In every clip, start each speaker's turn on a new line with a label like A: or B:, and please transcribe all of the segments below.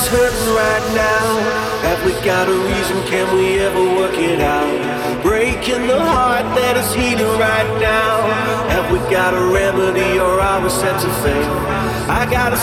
A: Is hurting right now? Have we got a reason? Can we ever work it out? Breaking the heart that is healing right now. Have we got a remedy or are we set to fail? I got a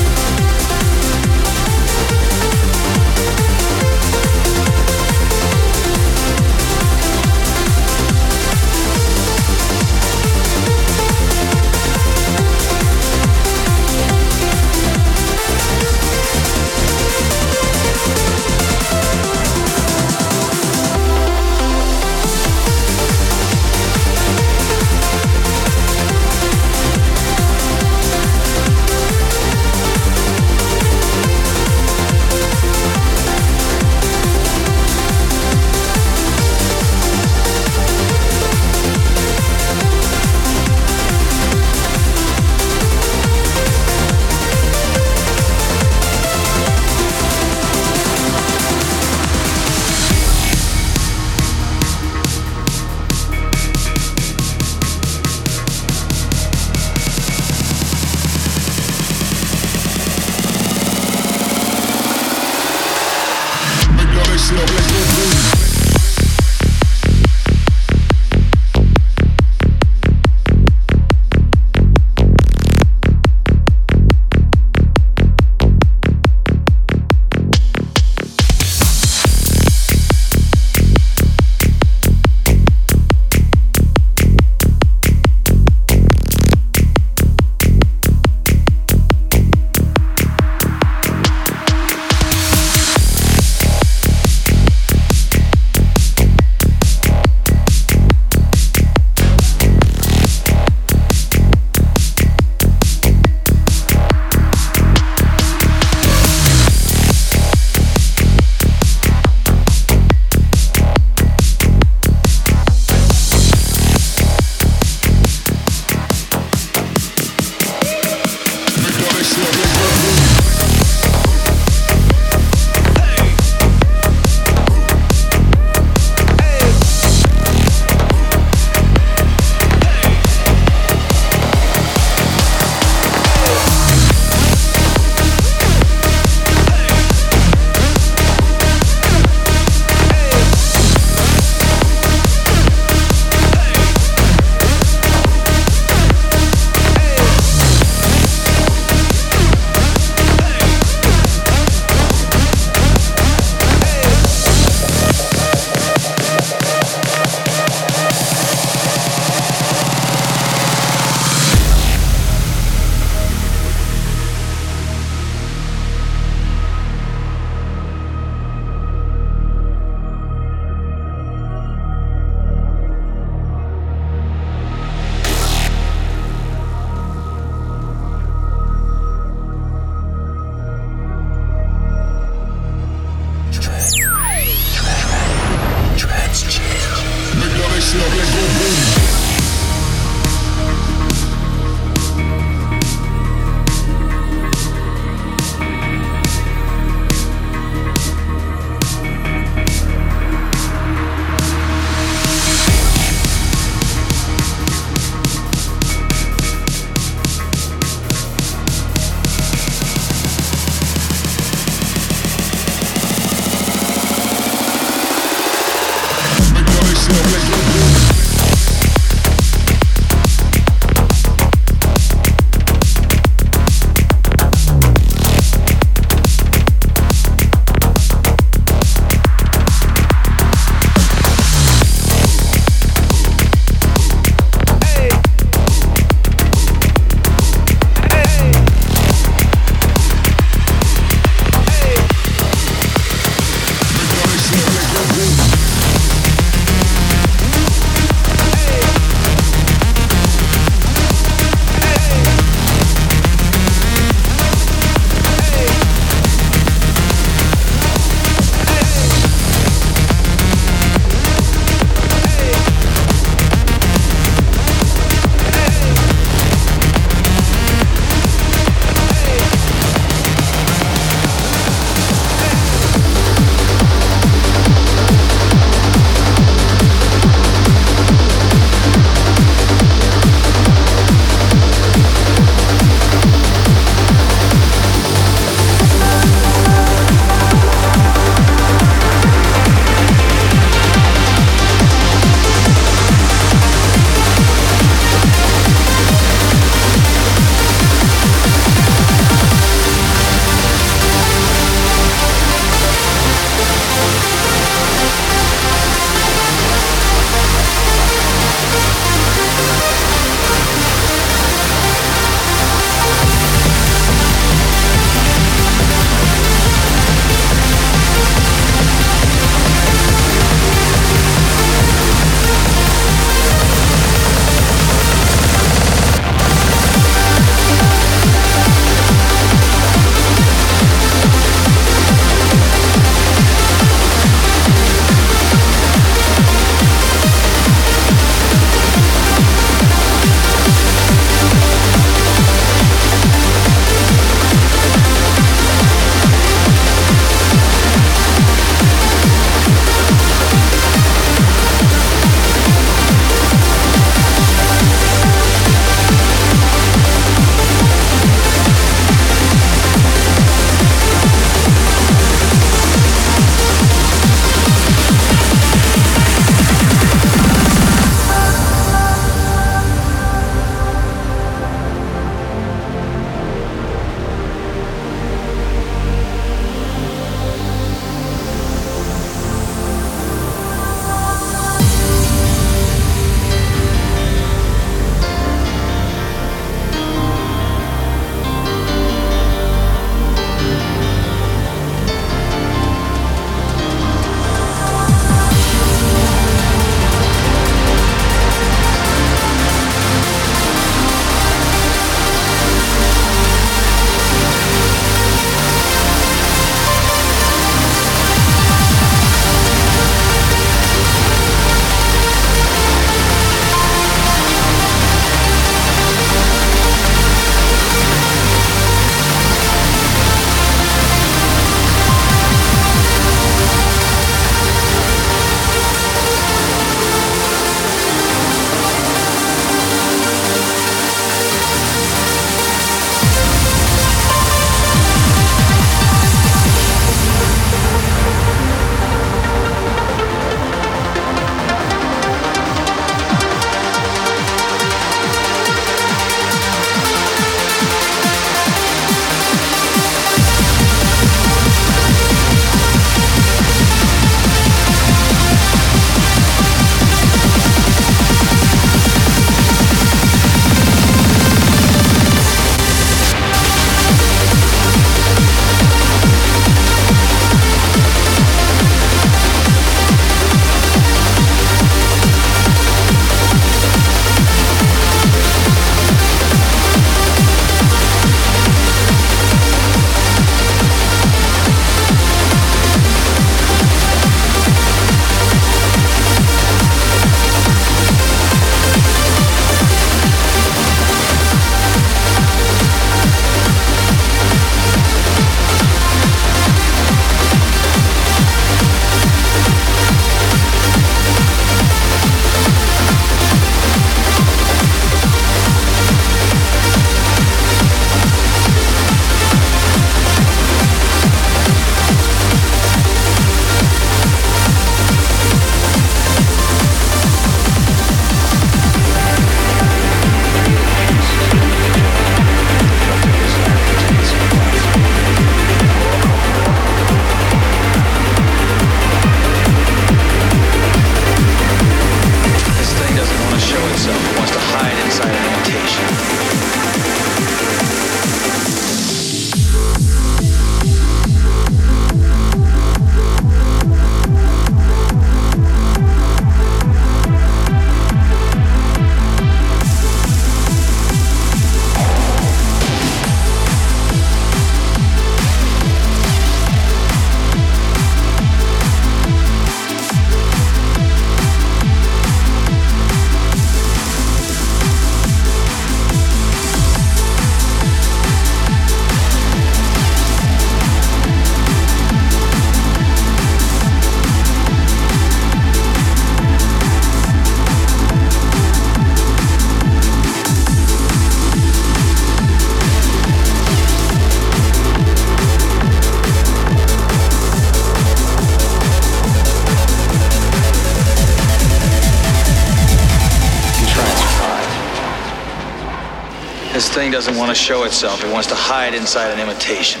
B: doesn't want to show itself. It wants to hide inside an imitation.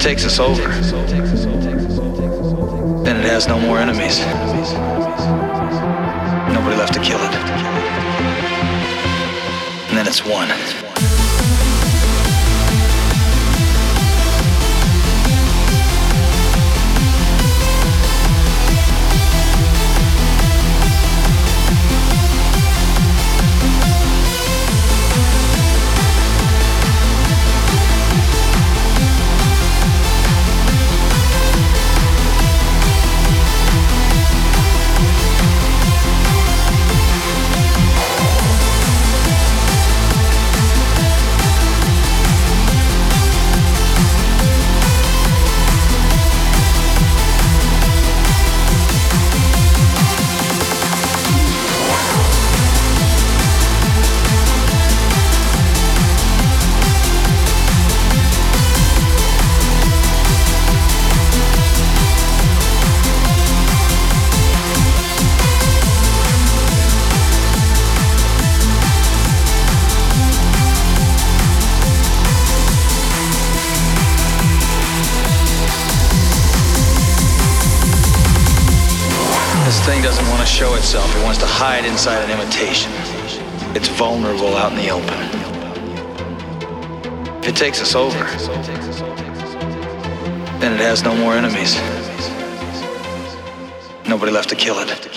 B: It takes us over, then it has no more enemies. Nobody left to kill it. And then it's one. Show itself. It wants to hide inside an imitation. It's vulnerable out in the open. If it takes us over, then it has no more enemies. Nobody left to kill it.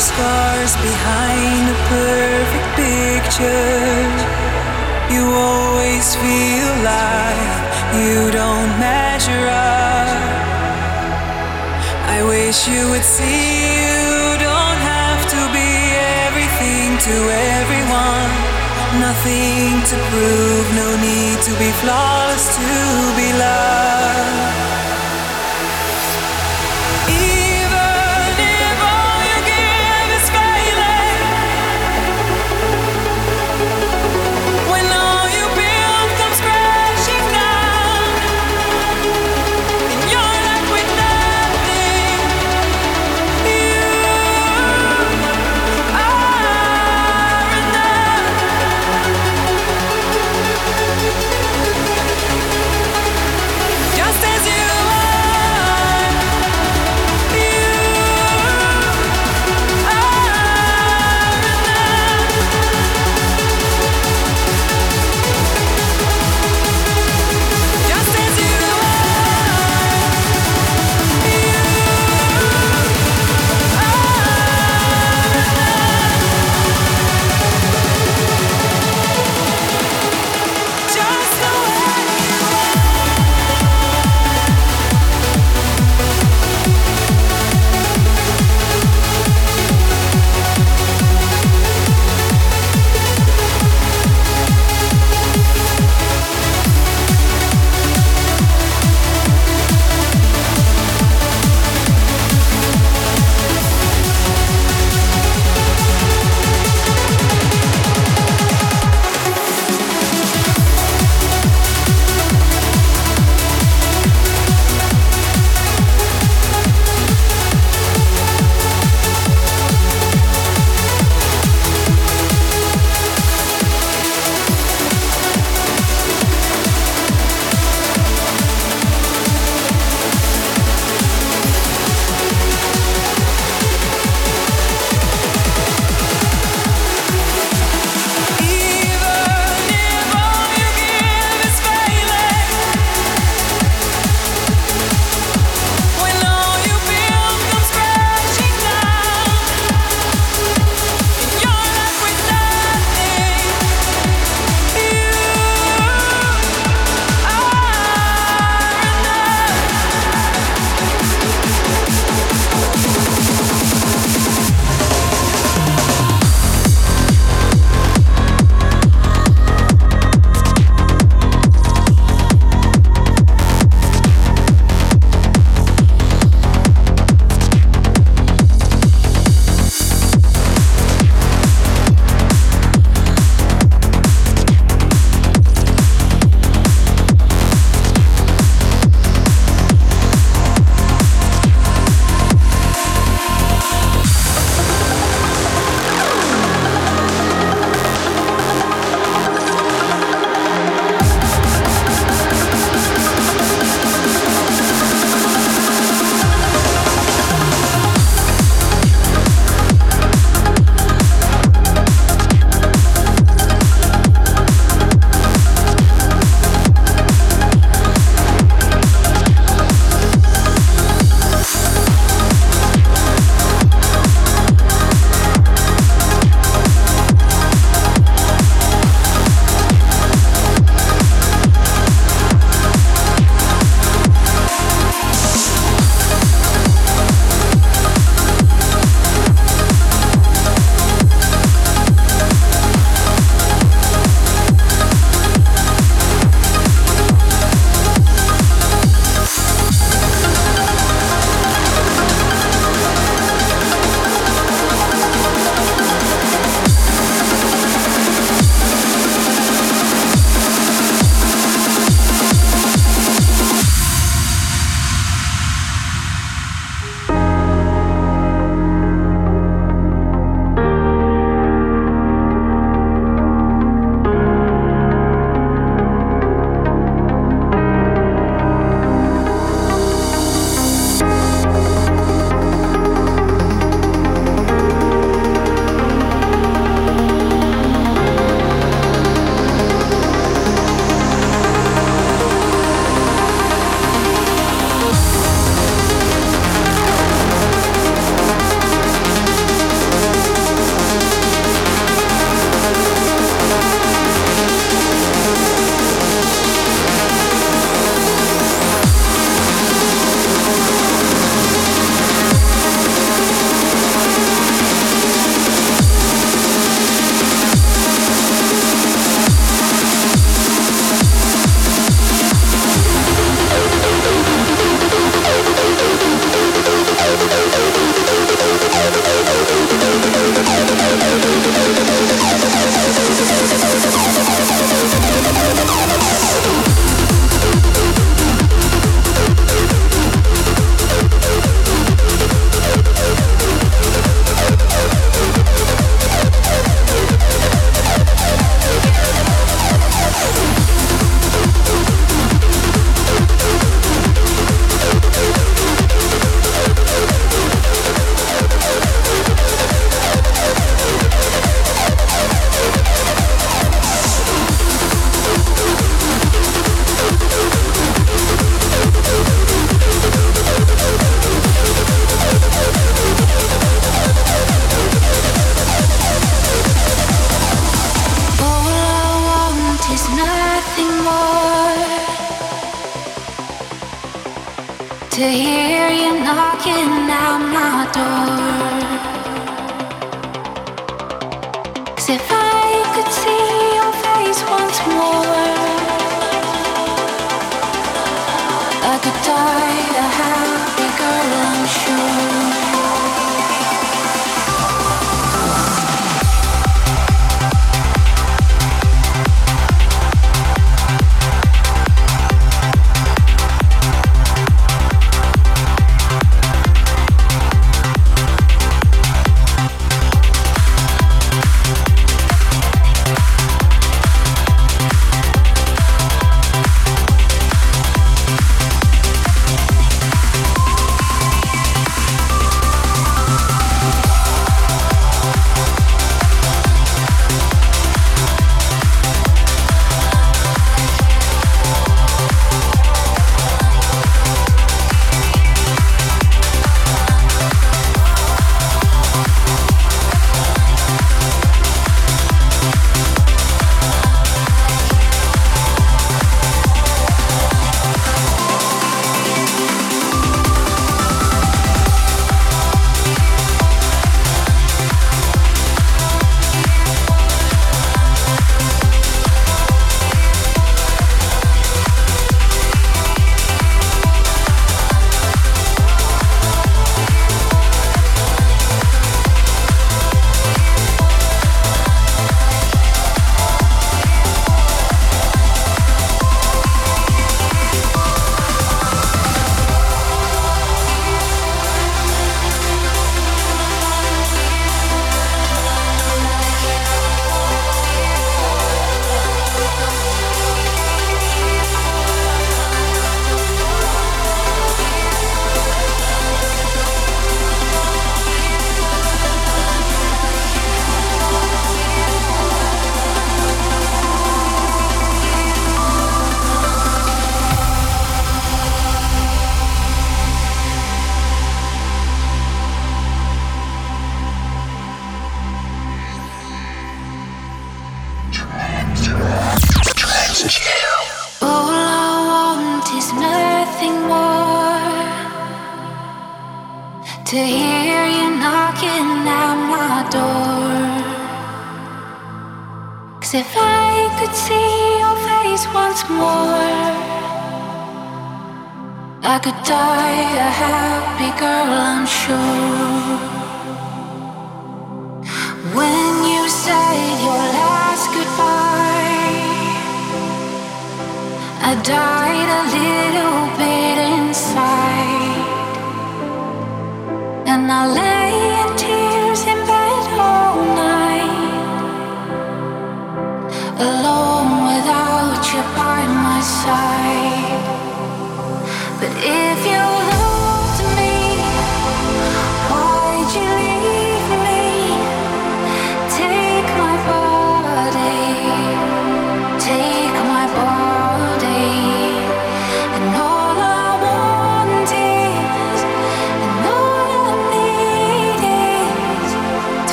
C: scars
D: behind a perfect picture. You always feel like you don't measure up. I wish you would see you don't have to be everything to everyone. Nothing to prove, no need to be flawless to be loved.